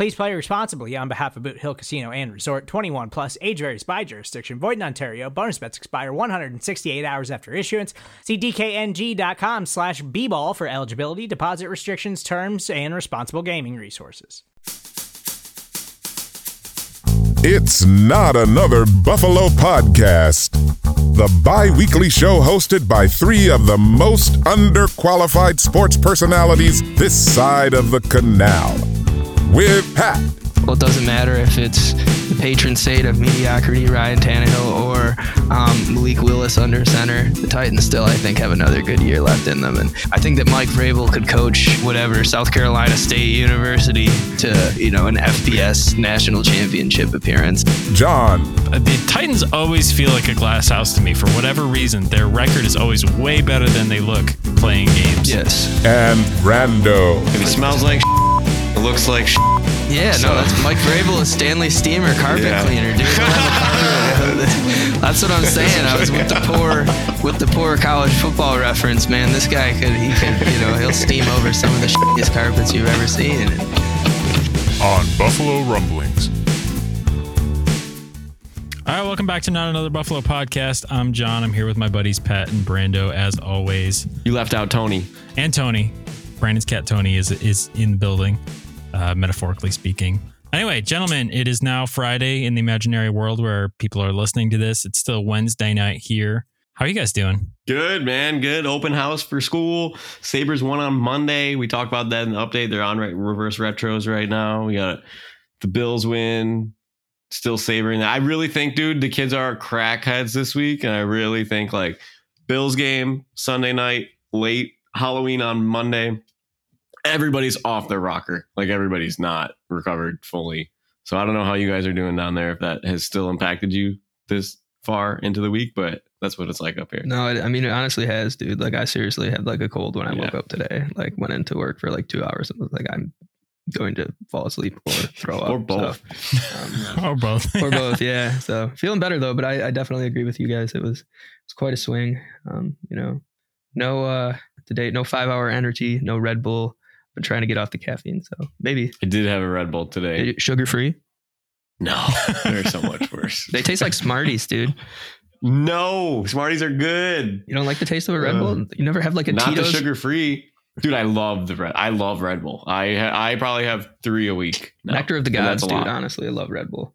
Please play responsibly on behalf of Boot Hill Casino and Resort 21 plus age varies by jurisdiction. Void in Ontario. Bonus bets expire 168 hours after issuance. See DKNG.com slash B-ball for eligibility, deposit restrictions, terms, and responsible gaming resources. It's not another Buffalo podcast. The bi weekly show hosted by three of the most underqualified sports personalities this side of the canal. With Pat, Well, it doesn't matter if it's the patron saint of mediocrity, Ryan Tannehill, or um, Malik Willis under center. The Titans still, I think, have another good year left in them. And I think that Mike Vrabel could coach whatever South Carolina State University to, you know, an FBS national championship appearance. John, The Titans always feel like a glass house to me. For whatever reason, their record is always way better than they look playing games. Yes. and Rando. If it smells like it looks like Yeah, no, that's Mike Vrabel is Stanley Steamer carpet Yeah. cleaner, dude. that's what I'm saying. I was with the poor with the poor college football reference, man. This guy could he could you know he'll steam over some of the shittiest carpets you've ever seen. On Buffalo Rumblings. All right, welcome back to Not Another Buffalo podcast. I'm John. I'm here with my buddies Pat and Brando, as always, you left out Tony. and Tony. Brandon's cat Tony is is in the building, uh, metaphorically speaking. Anyway, gentlemen, it is now Friday in the imaginary world where people are listening to this. It's still Wednesday night here. How are you guys doing? Good man, good open house for school. Sabres won on Monday. We talked about that in the update. They're on re- reverse retros right now. We got the Bills win. Still savoring that. I really think, dude, the kids are crackheads this week, and I really think like Bills game Sunday night, late Halloween on Monday. Everybody's off their rocker. Like everybody's not recovered fully. So I don't know how you guys are doing down there. If that has still impacted you this far into the week, but that's what it's like up here. No, I mean it honestly has, dude. Like I seriously had like a cold when I woke up today. Like went into work for like two hours and was like I'm going to fall asleep or throw up Or both. So, um, Or both? or both yeah so feeling better though but I, I definitely agree with you guys it was it's quite a swing um you know no uh to date no five hour energy no red bull been trying to get off the caffeine so maybe I did have a Red Bull today. sugar free No, they're so much worse. they taste like smarties dude no, Smarties are good. you don't like the taste of a red Uh, bull you never have like a Not the sugar free. Dude, I love the red. I love Red Bull. I ha- I probably have three a week. now, nectar of the gods dude lot. honestly i love red bull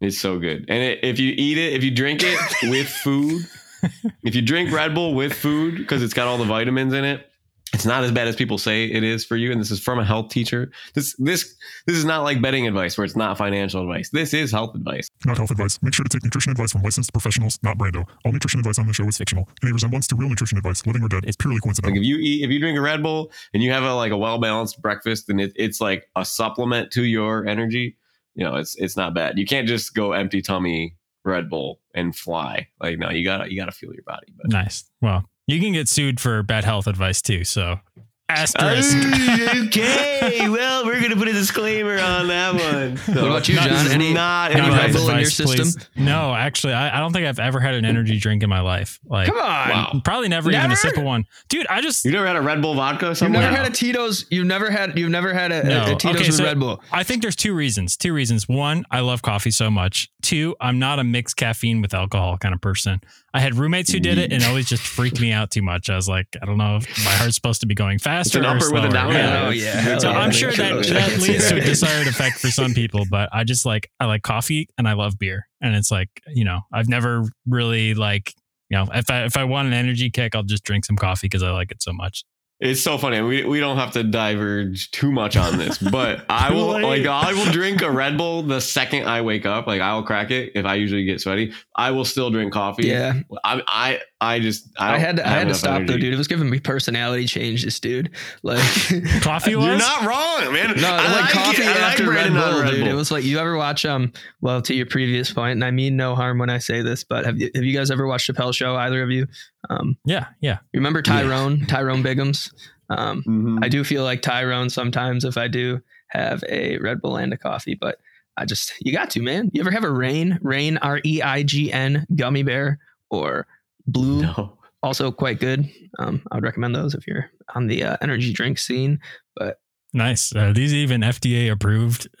It's so good. And it, if you eat it, if you drink it with food, if you drink Red Bull with food because it's got all the vitamins in it, it's not as bad as people say it is for you. And this is from a health teacher. This this this is not like betting advice where it's not financial advice. This is health advice. Not health advice. Make sure to take nutrition advice from licensed professionals, not Brando. All nutrition advice on the show is fictional. Any resemblance to real nutrition advice, living or dead, is purely Like coincidental. if you eat, if you drink a Red Bull and you have a like a well balanced breakfast, and it, it's like a supplement to your energy, you know, it's it's not bad. You can't just go empty tummy Red Bull and fly. Like no, you gotta you gotta feel your body. But nice. Well, you can get sued for bad health advice too. So asterisk. okay, well, we're gonna put a disclaimer on that one. So, What about you, John? is Any- not any Not Red health Bull in your advice, system? please. No, actually, I, I don't think I've ever had an energy drink in my life. Like, come on Wow. probably never, even a sip of one. Dude, I just You never had a Red Bull vodka Somewhere? You've somewhere? never had a Tito's. You've never had. You've never had a, a- a Tito's Okay, with so- Red Bull. I think there's two reasons. Two reasons. One, I love coffee so much. Two, I'm not a mixed caffeine with alcohol kind of person. I had roommates who did it and it always just freaked me out too much. I was like, I don't know if my heart's supposed to be going faster an or upper with a downer. Yeah. Oh, yeah. So Hell I'm sure that, that leads to a desired effect for some people, but I just like I like coffee and I love beer. And it's like, you know, I've never really like you know, if I if I want an energy kick, I'll just drink some coffee because I like it so much. It's so funny. We, we don't have to diverge too much on this, but I will like I will drink a Red Bull the second I wake up. Like I will crack it if I usually get sweaty. I will still drink coffee. Yeah. I I I just I, I, had to, I have had to enough stop though, dude. It was giving me personality changes, dude. Like Coffee was You're not wrong, man. No, I like, like coffee it. I like after Red Brandon on Bull, dude. It was like you ever watch um well to your previous point, and I mean no harm when I say this, but have you have you guys ever watched Chappelle show? Either of you? Um, Yeah, yeah. you remember Tyrone? Tyrone Biggums. Um, Mhm. I do feel like Tyrone sometimes if I do have a Red Bull and a coffee, but I just you got to man. You ever have a Rain Rain R E I G N gummy bear or Blue? No. Also quite good. Um, I would recommend those if you're on the uh, energy drink scene. But Nice. Are these even FDA approved?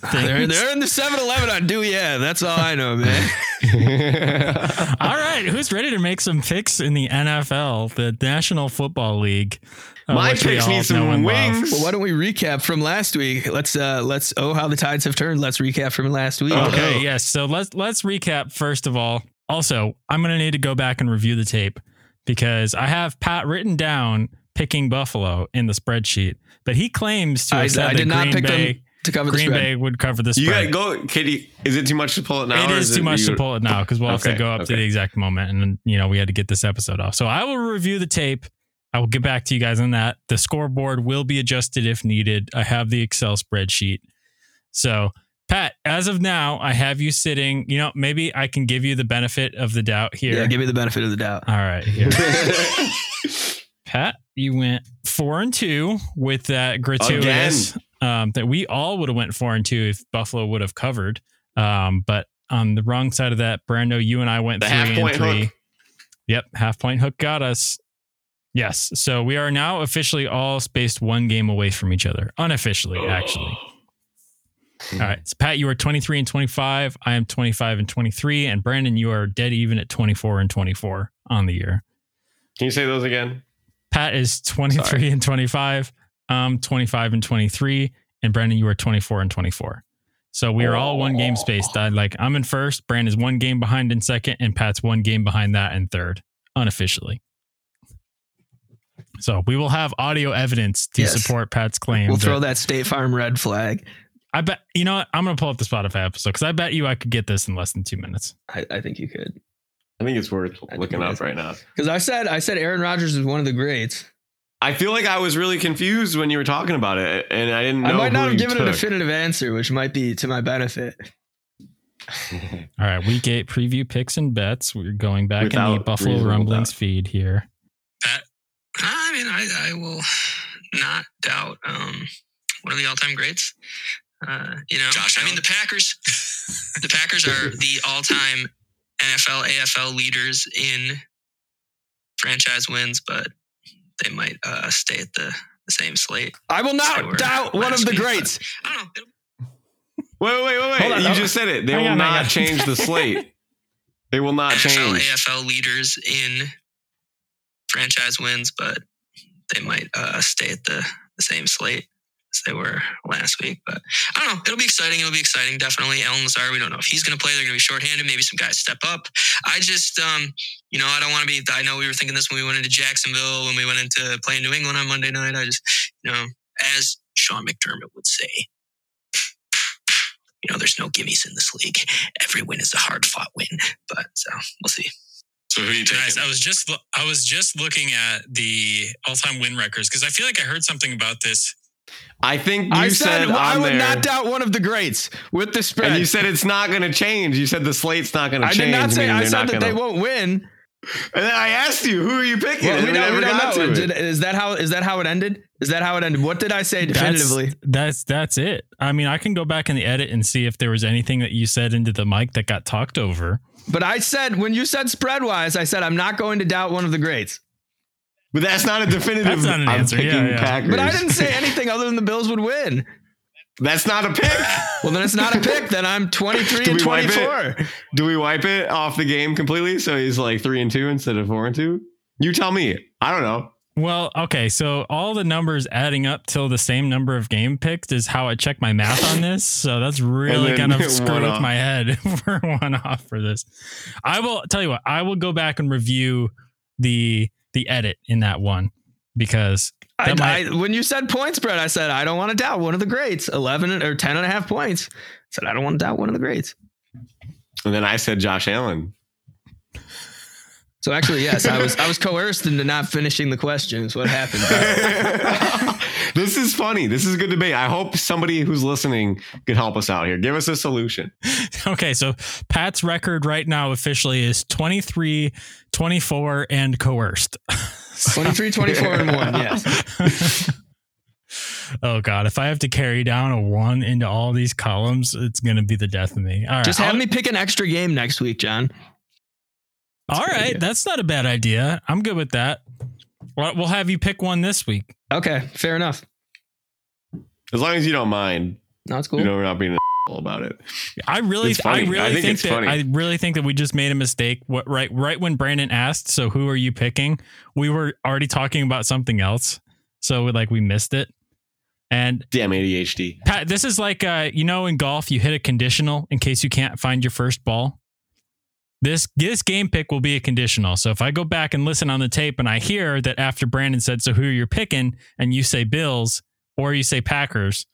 they're, they're in the 7-Eleven on Do Yeah. That's all I know, man. All right, who's ready to make some picks in the NFL, the National Football League? uh, My picks need some wings. well, why don't we recap from last week? Let's uh let's oh how the tides have turned. Let's recap from last week. Okay, yes. So let's let's recap first of all. Also, I'm gonna need to go back and review the tape because I have Pat written down picking Buffalo in the spreadsheet, but he claims to have I, said I that did not pick Bay them to cover the Green spread. Bay would cover the You spread. gotta go, Katie. Is it too much to pull it now? It is, is too much you- to pull it now because we'll have to go up to the exact moment, and you know we had to get this episode off. So I will review the tape. I will get back to you guys on that. The scoreboard will be adjusted if needed. I have the Excel spreadsheet. So Pat, as of now, I have you sitting. You know, maybe I can give you the benefit of the doubt here. Yeah, give me the benefit of the doubt. All right, here. Pat, you went four and two with that gratuitous um, that we all would have went four and two if Buffalo would have covered. Um, but on the wrong side of that, Brando, you and I went The three and three. hook. Yep, half point hook got us. Yes, so we are now officially all spaced one game away from each other. Unofficially, actually. All right, so Pat, you are 23 and 25. I am 25 and 23, and Brandon, you are dead even at 24 and 24 on the year. Can you say those again? Pat is 23 Sorry. and 25. I'm 25 and 23. And Brandon, you are 24 and 24. So we are all one game spaced. I, like I'm in first. Brandon's one game behind in second, and Pat's one game behind that in third, unofficially. So we will have audio evidence to Yes. support Pat's claim. We'll that- throw that State Farm red flag. I bet you know what? I'm gonna pull up the Spotify episode because I bet you I could get this in less than two minutes. I, I think you could. I think it's worth I looking up right now. Because I said I said Aaron Rodgers is one of the greats. I feel like I was really confused when you were talking about it, and I didn't know. I might not who have you given a definitive answer, which might be to my benefit. All right, week eight preview picks and bets. We're going back in the Buffalo Rumblings doubt. feed here. I mean, I, I will not doubt um, one of the all-time greats. Uh, you know, I mean, the Packers. the Packers are the all-time NFL, AFL leaders in franchise wins, but they might uh, stay at the, the same slate. I will not doubt one of the week, greats. but I don't know. It'll- Wait, wait, wait, wait! Hold on, you hold just said it. They Hang will on, not change the slate. They will not NFL, change. AFL leaders in franchise wins, but they might uh, stay at the, the same slate as they were last week. But I don't know. It'll be exciting. It'll be exciting. Definitely. Allen Lazard, we don't know if he's going to play. They're going to be shorthanded. Maybe some guys step up. I just, um, you know, I don't want to be, I know we were thinking this when we went into Jacksonville, when we went into playing New England on Monday night. I just, you know, as Sean McDermott would say, you know, there's no gimmies in this league. Every win is a hard fought win. But so we'll see. So who you Guys, taking? I was just I was just looking at the all-time win records because I feel like I heard something about this. I think you I said, said I on would there, not doubt one of the greats with the spread. and you said it's not going to change. You said the slate's not going to change. I did not say I said that gonna, they won't win. And then I asked you, who are you picking? Well, we we don't, we don't know. to Did, it. is that how is that how it ended? Is that how it ended? What did I say That's- definitively? That's that's it. I mean, I can go back in the edit and see if there was anything that you said into the mic that got talked over. But I said when you said spread wise, I said I'm not going to doubt one of the greats. But that's not a definitive. That's not an I'm answer. picking Yeah, yeah. Packers. But I didn't say anything other than the Bills would win. That's not a pick. Well, then it's not a pick. Then I'm 23 Do and we wipe it? 24. Do we wipe it off the game completely so he's like three and two instead of four and two? You tell me. I don't know. Well, okay, so all the numbers adding up till the same number of game picks is how I check my math on this. So that's really then kind of screwed with my head for one off for this. I will tell you what, I will go back and review the the edit in that one because I, might- I, when you said point spread, I said, I don't want to doubt one of the greats. 11 or 10 and a half points. I said, I don't want to doubt one of the greats. And then I said Josh Allen. So actually, yes, I was I was coerced into not finishing the question. Is what happened. This is funny. This is a good debate. I hope somebody who's listening could help us out here. Give us a solution. okay, so Pat's record right now officially is 23, 24 and coerced. 23, 24, and one. Yes. oh god, if I have to carry down a 1 into all these columns, it's going to be the death of me. All right. Just have I'll- me pick an extra game next week, John. All a idea. that's not a bad idea. I'm good with that. Well, we'll have you pick one this week. Okay, fair enough. As long as you don't mind, No, it's cool. you know, we're not being an about it. I really, I really I think think, that funny. I really think that we just made a mistake. What right, right when Brandon asked, so who are you picking? We were already talking about something else, so like we missed it. And Damn ADHD. Pat, this is like uh, you know, in golf, you hit a conditional in case you can't find your first ball. This this game pick will be a conditional. So if I go back and listen on the tape and I hear that after Brandon said, "So who you're picking?" and you say Bills or you say Packers,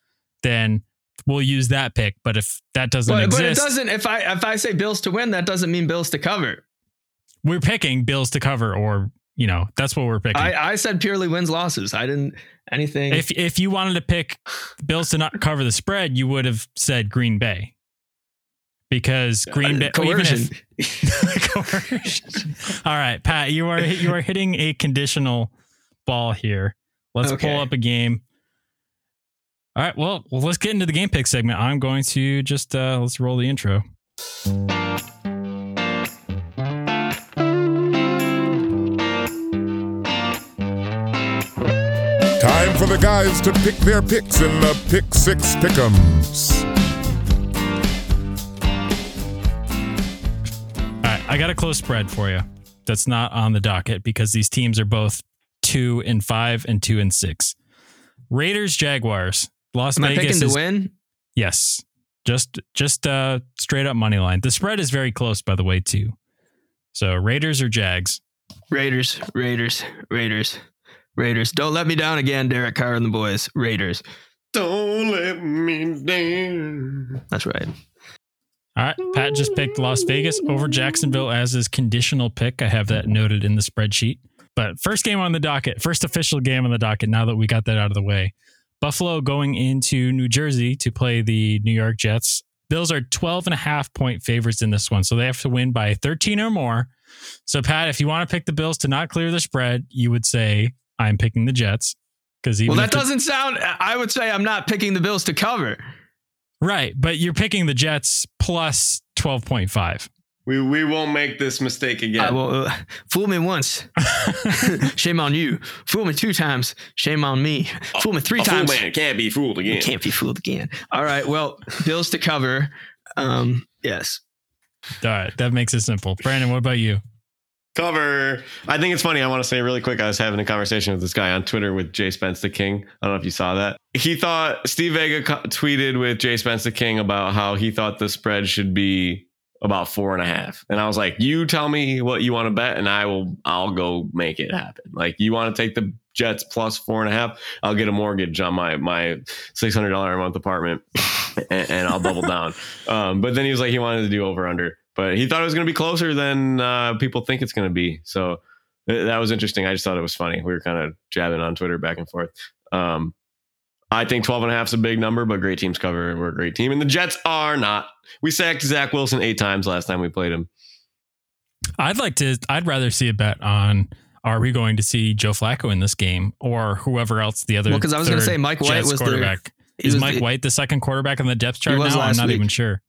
then we'll use that pick. But if that doesn't But, exist, but it doesn't. If I if I say Bills to win, that doesn't mean Bills to cover. we're picking Bills to cover, or you know, that's what we're picking. I, I said purely wins losses. I didn't anything. if if you wanted to pick Bills to not cover the spread, you would have said Green Bay. Because Green Bay, Uh, coercion. even if- Coercion. All right, Pat, you are you are hitting a conditional ball here. Let's Okay. pull up a game. All right, well, well, let's get into the game pick segment. I'm going to just uh, let's roll the intro. Time for the guys to pick their picks in the Pick Six Pick'ems. I got a close spread for you. That's not on the docket because these teams are both two and five and two and six. Raiders, Jaguars, Las Am I Vegas picking to is win? yes, just just uh straight up money line. The spread is very close, by the way, too. So Raiders or Jags? Raiders, Raiders, Raiders, Raiders. Don't let me down again, Derek Carr and the boys. Raiders. Don't let me down. That's right. All right, Pat just picked Las Vegas over Jacksonville as his conditional pick. I have that noted in the spreadsheet. But first game on the docket, first official game on the docket, now that we got that out of the way. Buffalo going into New Jersey to play the New York Jets. Bills are 12 and a half point favorites in this one. So they have to win by 13 or more. So, Pat, if you want to pick the Bills to not clear the spread, you would say, I'm picking the Jets. Because even Well, that doesn't sound. I would say I'm not picking the Bills to cover. Right, but you're picking the Jets plus 12.5. We we won't make this mistake again. I will, uh, fool me once, shame on you. Fool me two times, shame on me. Fool me three a fool times, man can't be fooled again. you can't be fooled again. All right, well, Bills to cover. Um, yes. All right, that makes it simple. Brandon, what about you? Cover. I think it's funny. I want to say really quick. I was having a conversation with this guy on Twitter with Jay Spence the King. I don't know if you saw that. He thought Steve Vega co- tweeted with Jay Spence the King about how he thought the spread should be about four and a half. And I was like, you tell me what you want to bet, and I will. I'll go make it happen. Like you want to take the Jets plus four and a half. I'll get a mortgage on my my six hundred dollar a month apartment, and, and I'll double down. Um, but then he was like, he wanted to do over under, but he thought it was going to be closer than uh, people think it's going to be. So th- that was interesting. I just thought it was funny. We were kind of jabbing on Twitter back and forth. Um, I think 12 and a half is a big number, but great teams cover and we're a great team. And the Jets are not. We sacked Zach Wilson eight times last time we played him. I'd like to. I'd rather see a bet on. Are we going to see Joe Flacco in this game, or whoever else the other? Well, 'cause I was gonna say Mike White Jets was their- quarterback. he Is Mike the- White the second quarterback on the depth chart now? I'm not week. even sure.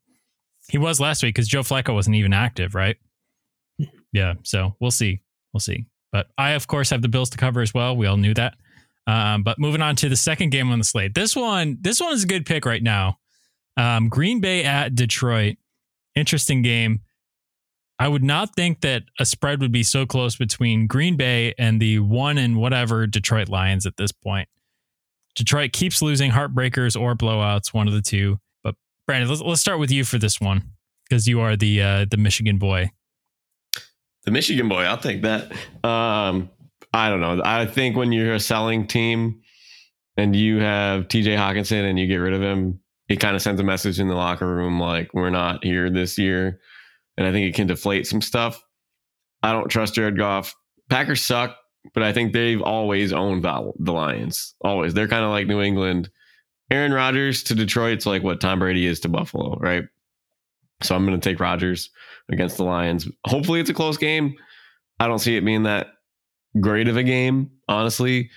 He was last week because Joe Flacco wasn't even active, right? Yeah. So we'll see. We'll see. But I, of course, have the Bills to cover as well. We all knew that. Um, but moving on to the second game on the slate. This one, this one is a good pick right now. Um, Green Bay at Detroit. Interesting game. I would not think that a spread would be so close between Green Bay and the one and whatever Detroit Lions at this point. Detroit keeps losing heartbreakers or blowouts, one of the two. Brandon, let's, let's start with you for this one because you are the uh, the Michigan boy. The Michigan boy, I'll take that. Um, I don't know. I think when you're a selling team and you have TJ Hockenson and you get rid of him, it kind of sends a message in the locker room like we're not here this year. And I think it can deflate some stuff. I don't trust Jared Goff. Packers suck, but I think they've always owned the Lions. Always. They're kind of like New England. Aaron Rodgers to Detroit's like what Tom Brady is to Buffalo, right? So I'm going to take Rodgers against the Lions. Hopefully, it's a close game. I don't see it being that great of a game, honestly.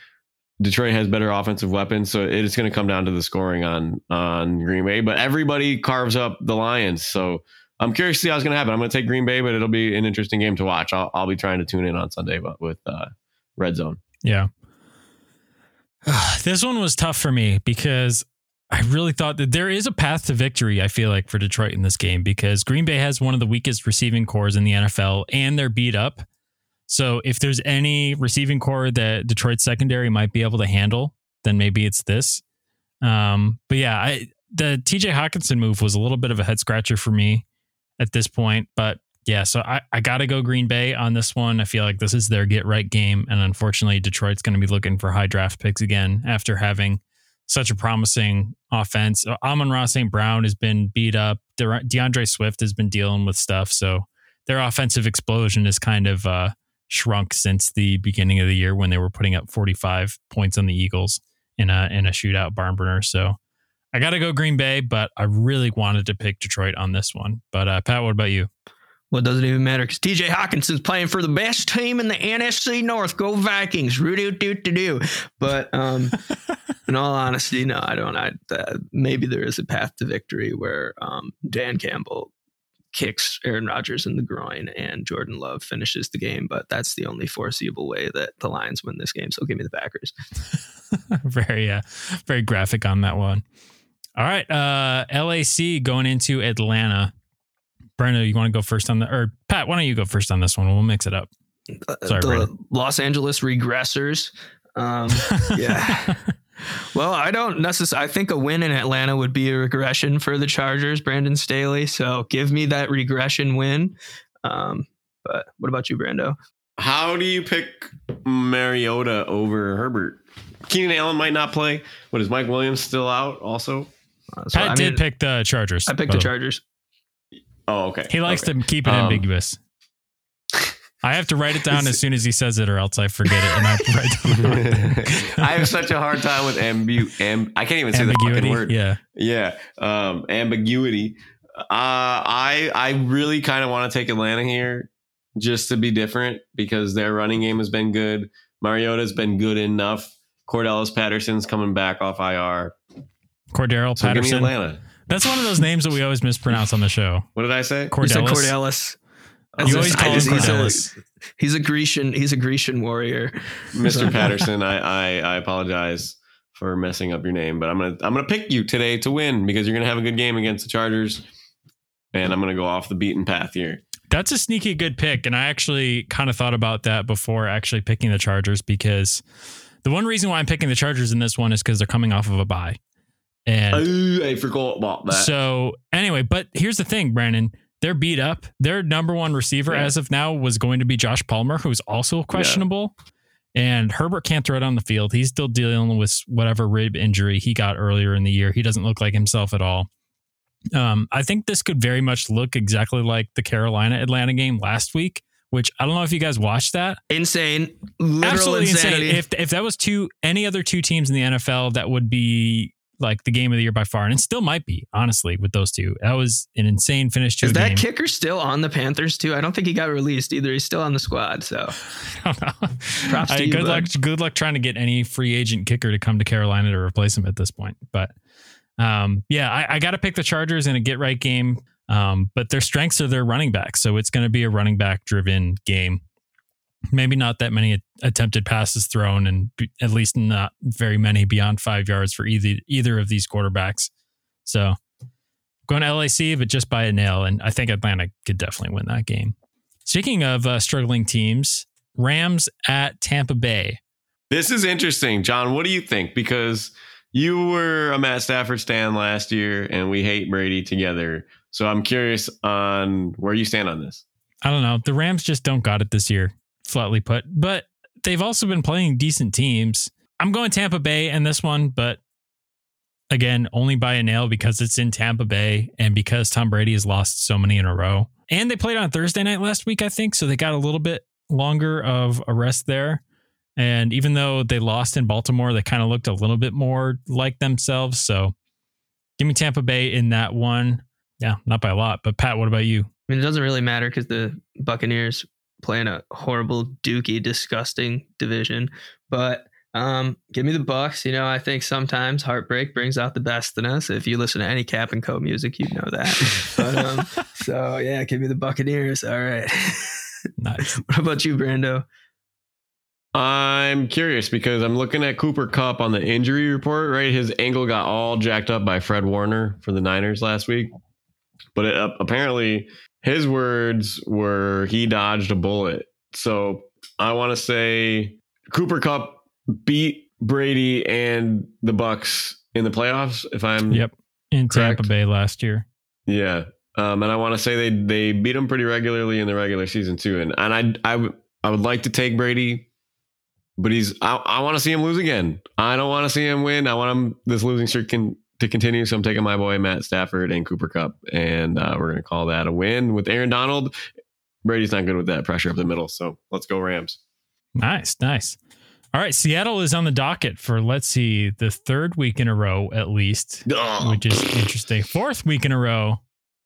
Detroit has better offensive weapons, so it is going to come down to the scoring on on Green Bay. But everybody carves up the Lions, so I'm curious to see how it's going to happen. I'm going to take Green Bay, but it'll be an interesting game to watch. I'll, I'll be trying to tune in on Sunday, but with uh, Red Zone. Yeah, this one was tough for me because I really thought that there is a path to victory, I feel like, for Detroit in this game because Green Bay has one of the weakest receiving corps in the NFL and they're beat up. So if there's any receiving corps that Detroit secondary might be able to handle, then maybe it's this. Um, but yeah, I, the TJ Hockenson move was a little bit of a head scratcher for me at this point. But yeah, so I, I got to go Green Bay on this one. I feel like this is their get right game. And unfortunately, Detroit's going to be looking for high draft picks again after having such a promising offense. Uh, Amon-Ra St. Brown has been beat up. De- D'Andre Swift has been dealing with stuff. So their offensive explosion has kind of uh, shrunk since the beginning of the year when they were putting up 45 points on the Eagles in a in a shootout barn burner. So I got to go Green Bay, but I really wanted to pick Detroit on this one. But uh, Pat, what about you? Well, it doesn't even matter because TJ Hockenson's playing for the best team in the NFC North. Go Vikings! Roo doo doo doo. But um, in all honesty, no, I don't. I uh, maybe there is a path to victory where um, Dan Campbell kicks Aaron Rodgers in the groin and Jordan Love finishes the game, but that's the only foreseeable way that the Lions win this game. So give me the Packers. very, uh, very graphic on that one. All right, uh, LAC going into Atlanta. Brenda, you want to go first on the or Pat? Why don't you go first on this one? We'll mix it up. Uh, Sorry, the Brandon. Los Angeles regressors. Um, yeah. well, I don't necessarily. I think a win in Atlanta would be a regression for the Chargers, Brandon Staley. So give me that regression win. Um, but what about you, Brando? How do you pick Mariota over Herbert? Keenan Allen might not play. What is Mike Williams still out? Also, uh, so, Pat I did pick the Chargers. I picked the Chargers. Oh, okay. He likes okay. to keep it um, ambiguous. I have to write it down as soon as he says it, or else I forget it, and I have to write it down. I have such a hard time with ambu. Amb- I can't even say ambiguity, the fucking word. Yeah, yeah. Um, ambiguity. Uh, I I really kind of want to take Atlanta here, just to be different because their running game has been good. Mariota's been good enough. Cordarrelle Patterson's coming back off IR. Cordell so Patterson. Atlanta. That's one of those names that we always mispronounce on the show. What did I say? Cordellis. You said Cordellis. You always call him Cordellis. He's a, he's a Grecian. He's a Grecian warrior. Mr. Patterson, I, I I apologize for messing up your name, but I'm gonna I'm gonna pick you today to win because you're gonna have a good game against the Chargers, and I'm gonna go off the beaten path here. That's a sneaky good pick, and I actually kind of thought about that before actually picking the Chargers because the one reason why I'm picking the Chargers in this one is because they're coming off of a bye. And oh, I forgot about that. So anyway, but here's the thing, Brandon. They're beat up. Their number one receiver yeah. as of now was going to be Josh Palmer, who's also questionable. Yeah. And Herbert can't throw it on the field. He's still dealing with whatever rib injury he got earlier in the year. He doesn't look like himself at all. Um, I think this could very much look exactly like the Carolina Atlanta game last week, which I don't know if you guys watched that. Insane. Literal Absolutely insanity. insane. If if that was two any other two teams in the NFL, that would be like the game of the year by far, and it still might be honestly with those two. That was an insane finish to Is that game. kicker still on the Panthers too? I don't think he got released either. He's still on the squad. So, props you, good bud. luck. Good luck trying to get any free agent kicker to come to Carolina to replace him at this point. But um, yeah, I, I got to pick the Chargers in a get right game. Um, but their strengths are their running backs, so it's going to be a running back driven game maybe not that many attempted passes thrown and at least not very many beyond five yards for either either of these quarterbacks. So going to LAC, but just by a nail. And I think Atlanta could definitely win that game. Speaking of uh, struggling teams, Rams at Tampa Bay. This is interesting, John. What do you think? Because you were a Matt Stafford stand last year, and we hate Brady together. So I'm curious on where you stand on this. I don't know. The Rams just don't got it this year, flatly put. But they've also been playing decent teams. I'm going Tampa Bay in this one, but again, only by a nail because it's in Tampa Bay and because Tom Brady has lost so many in a row. And they played on Thursday night last week, I think. So they got a little bit longer of a rest there. And even though they lost in Baltimore, they kind of looked a little bit more like themselves. So give me Tampa Bay in that one. Yeah, not by a lot. But Pat, what about you? I mean, it doesn't really matter because the Buccaneers play in a horrible, dookie, disgusting division. But um, give me the Bucks. You know, I think sometimes heartbreak brings out the best in us. If you listen to any Cap and Co music, you know that. but um, so yeah, give me the Buccaneers. All right. Nice. what about you, Brando? I'm curious because I'm looking at Cooper Kupp on the injury report, right? His ankle got all jacked up by Fred Warner for the Niners last week. But it, uh, apparently, his words were he dodged a bullet. So I want to say Cooper Kupp beat Brady and the Bucks in the playoffs. If I'm Yep. In Tampa Bay last year. Yeah. Um, and I want to say they they beat him pretty regularly in the regular season too. And and I I would I would like to take Brady, but he's I, I want to see him lose again. I don't want to see him win. I want him this losing streak can, to continue. So I'm taking my boy Matt Stafford and Cooper Kupp, and uh, we're gonna call that a win with Aaron Donald. Brady's not good with that pressure up the middle, so let's go Rams. Nice, nice. All right, Seattle is on the docket for let's see the third week in a row at least, Ugh. which is interesting. Fourth week in a row.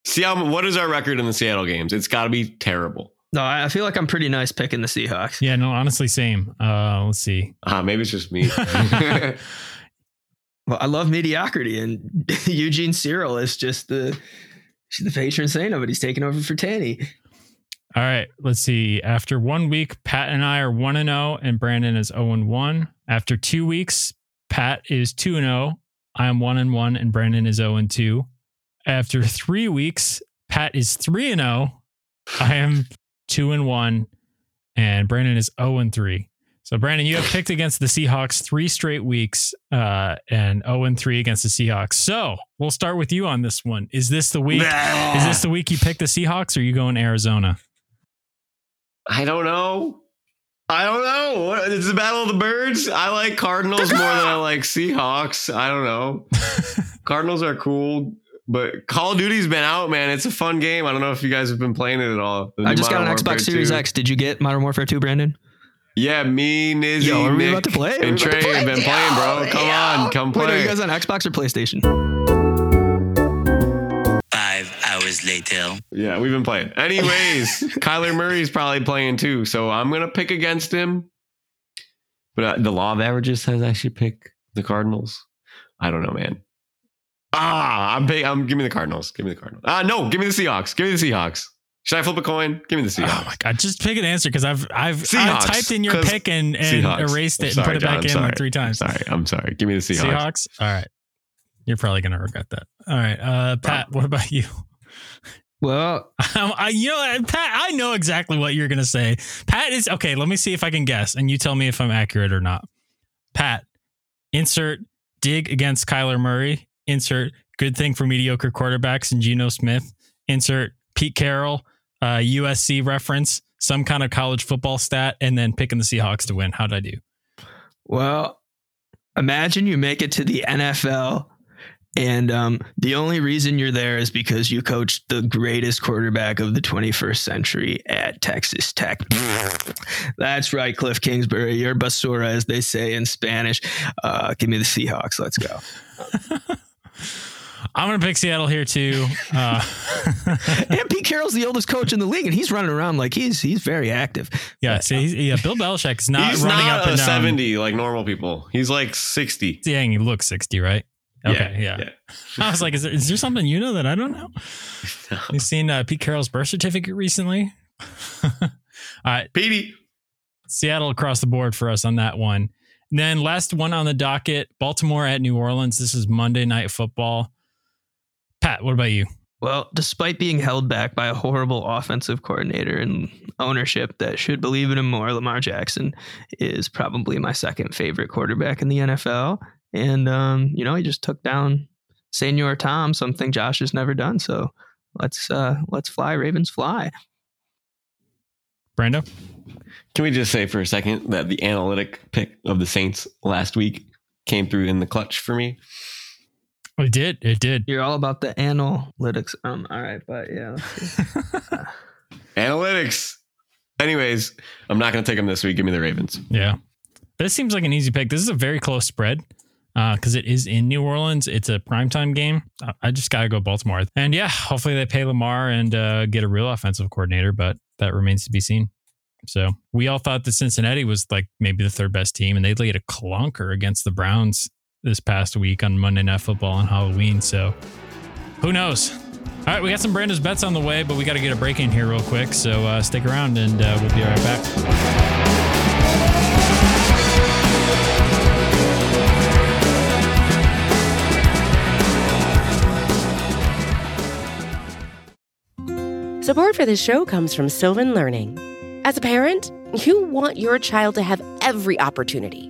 See what is our record in the Seattle games? It's got to be terrible. No, I I feel like I'm pretty nice picking the Seahawks. Yeah, no, honestly, same. Uh, let's see. Ah, maybe it's just me. Well, I love mediocrity, and Eugene Cyril is just the the patron saint of it. He's taking over for Tanny. All right, let's see. After one week, Pat and I are one and zero, and Brandon is zero and one. After two weeks, Pat is two and zero. I am one and one, and Brandon is zero and two. After three weeks, Pat is three and zero. I am two and one, and Brandon is zero and three. So, Brandon, you have picked against the Seahawks three straight weeks, uh, and zero and three against the Seahawks. So, we'll start with you on this one. Is this the week? Is this the week you pick the Seahawks, or are you going Arizona? I don't know. I don't know. It's the battle of the birds. I like Cardinals more than I like Seahawks. I don't know. Cardinals are cool, but Call of Duty's been out, man. It's a fun game. I don't know if you guys have been playing it at all. The I new just got an Modern Xbox Warfare Series 2. X. Did you get Modern Warfare 2, Brandon? Yeah, me, Nizzy, Yo, are we Nick, about to play? Are we and about to Trey have play? been playing, bro. Come yo. on, come Wait, are play. you guys on Xbox or PlayStation? Five hours later. Yeah, we've been playing. Anyways, Kyler Murray's probably playing too, so I'm gonna pick against him. But uh, the law of averages says I should pick the Cardinals. I don't know, man. Ah, I'm pick, I'm give me the Cardinals. Give me the Cardinals. Ah, no, give me the Seahawks. Give me the Seahawks. Should I flip a coin? Give me the Seahawks. Oh Seahawks. my god! Just pick an answer because I've I've, I've typed in your pick and, and Seahawks. erased it sorry, and put it John, back I'm in sorry. like three times. Sorry, I'm sorry. Give me the Seahawks. Seahawks. All right, you're probably gonna regret that. All right, uh, Pat. What about you? Well, Um, I, you know, Pat. I know exactly what you're gonna say. Pat is okay. Let me see if I can guess, and you tell me if I'm accurate or not. Pat, insert dig against Kyler Murray. Insert good thing for mediocre quarterbacks and Geno Smith. Insert Pete Carroll, uh, USC reference, some kind of college football stat, and then picking the Seahawks to win. How'd I do? well, imagine you make it to the NFL, and um, the only reason you're there is because you coached the greatest quarterback of the 21st century at Texas Tech. That's right, Cliff Kingsbury. You're basura, as they say in Spanish. Uh, give me the Seahawks. Let's go. I'm gonna pick Seattle here too. Uh, and Pete Carroll's the oldest coach in the league, and he's running around like he's he's very active. yeah, see, he's, yeah. Bill Belichick is not He's running not up a and down. 70 like normal people. He's like 60. Dang, he looks 60, right? Okay, yeah. I was like, is there, is there something you know that I don't know? You've seen uh, Pete Carroll's birth certificate recently? All right, Petey. Seattle across the board for us on that one. And then last one on the docket, Baltimore at New Orleans. This is Monday Night Football. Pat, what about you? Well, despite being held back by a horrible offensive coordinator and ownership that should believe in him more, Lamar Jackson is probably my second favorite quarterback in the NFL. And, um, you know, he just took down Senor Tom, something Josh has never done. So let's uh, let's fly, Ravens, fly. Brando? Can we just say for a second that the analytic pick of the Saints last week came through in the clutch for me? It did. It did. You're all about the analytics. Um, all right, but yeah. Analytics. Anyways, I'm not going to take them this week. Give me the Ravens. Yeah. This seems like an easy pick. This is a very close spread because uh, it is in New Orleans. It's a primetime game. I just got to go Baltimore. And yeah, hopefully they pay Lamar and uh, get a real offensive coordinator, but that remains to be seen. So we all thought that Cincinnati was like maybe the third best team, and they laid a clunker against the Browns this past week on Monday Night Football on Halloween. So who knows? All right, we got some Brando's bets on the way, but we got to get a break in here real quick. So uh, stick around and uh, we'll be right back. Support for this show comes from Sylvan Learning. As a parent, you want your child to have every opportunity,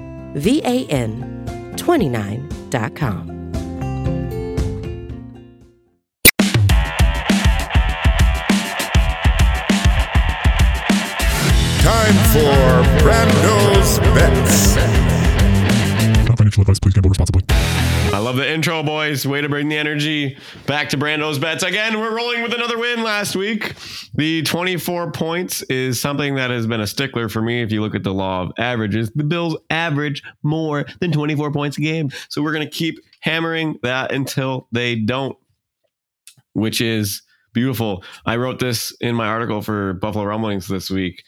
V A N 29.com. Time for Brando's Bets. Not financial advice. Please gamble responsibly. I love the intro, boys. Way to bring the energy back to Brando's bets. Again, we're rolling with another win last week. The 24 points is something that has been a stickler for me. If you look at the law of averages, the Bills average more than 24 points a game. So we're going to keep hammering that until they don't, which is beautiful. I wrote this in my article for Buffalo Rumblings this week.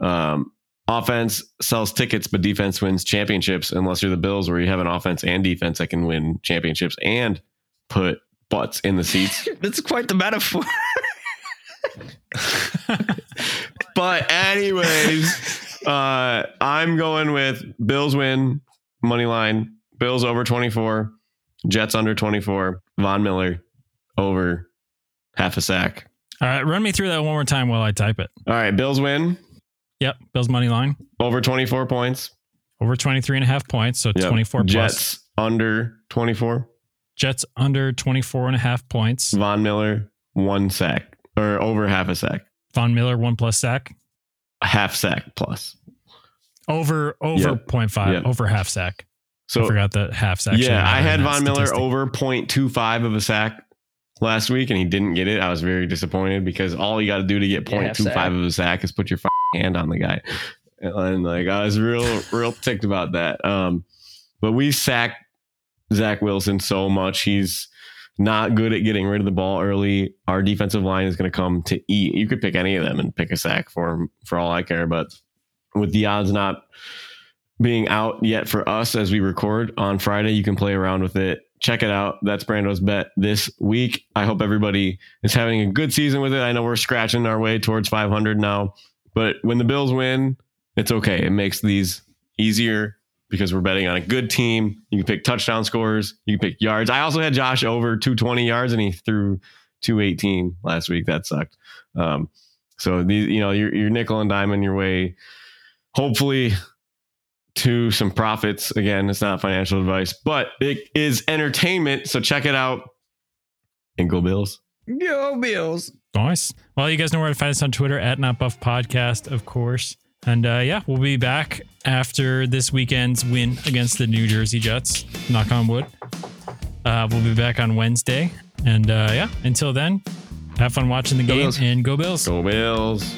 Um, offense sells tickets, but defense wins championships. Unless you're the Bills, where you have an offense and defense that can win championships and put butts in the seats. That's quite the metaphor. but anyways, uh, I'm going with Bills win money line. Bills over 24, Jets under 24, Von Miller over half a sack. All right, run me through that one more time while I type it. All right, Bills win Yep, Bills money line over 24 points. over 23 and a half points, so Yep. 24 plus. Jets under 24. Jets under 24 and a half points. Von Miller one sack or over half a sack, Von Miller one plus sack. half sack plus. Over over Yep. 0.5, Yep. over half sack. So I forgot the half sack. yeah, I had Von Miller over. over 0.25 of a sack last week, and he didn't get it. I was very disappointed because all you got to do to get Yeah, 0.25 sack. of a sack is put your hand on the guy, and like I was real real ticked about that. Um, but we sacked Zach Wilson so much. He's not good at getting rid of the ball early. Our defensive line is going to come to eat. You could pick any of them and pick a sack for him for all I care. But with the odds not being out yet for us as we record on Friday, you can play around with it. Check it out. That's Brando's bet this week. I hope everybody is having a good season with it. I know we're scratching our way towards 500 now, but when the Bills win, it's okay. It makes these easier because we're betting on a good team. You can pick touchdown scores, you can pick yards. I also had Josh over 220 yards and he threw 218 last week. That sucked. Um, so these, you know, you're, you're nickel and diamond your way. Hopefully, to some profits. Again, it's not financial advice, but it is entertainment. So check it out and go Bills. Go Bills. Nice. Well, you guys know where to find us on Twitter at Not Buff Podcast, of course. And uh, yeah, we'll be back after this weekend's win against the New Jersey Jets. Knock on wood. Uh, we'll be back on Wednesday. And uh, yeah, until then, have fun watching the Go game Bills. and go Bills. Go Bills.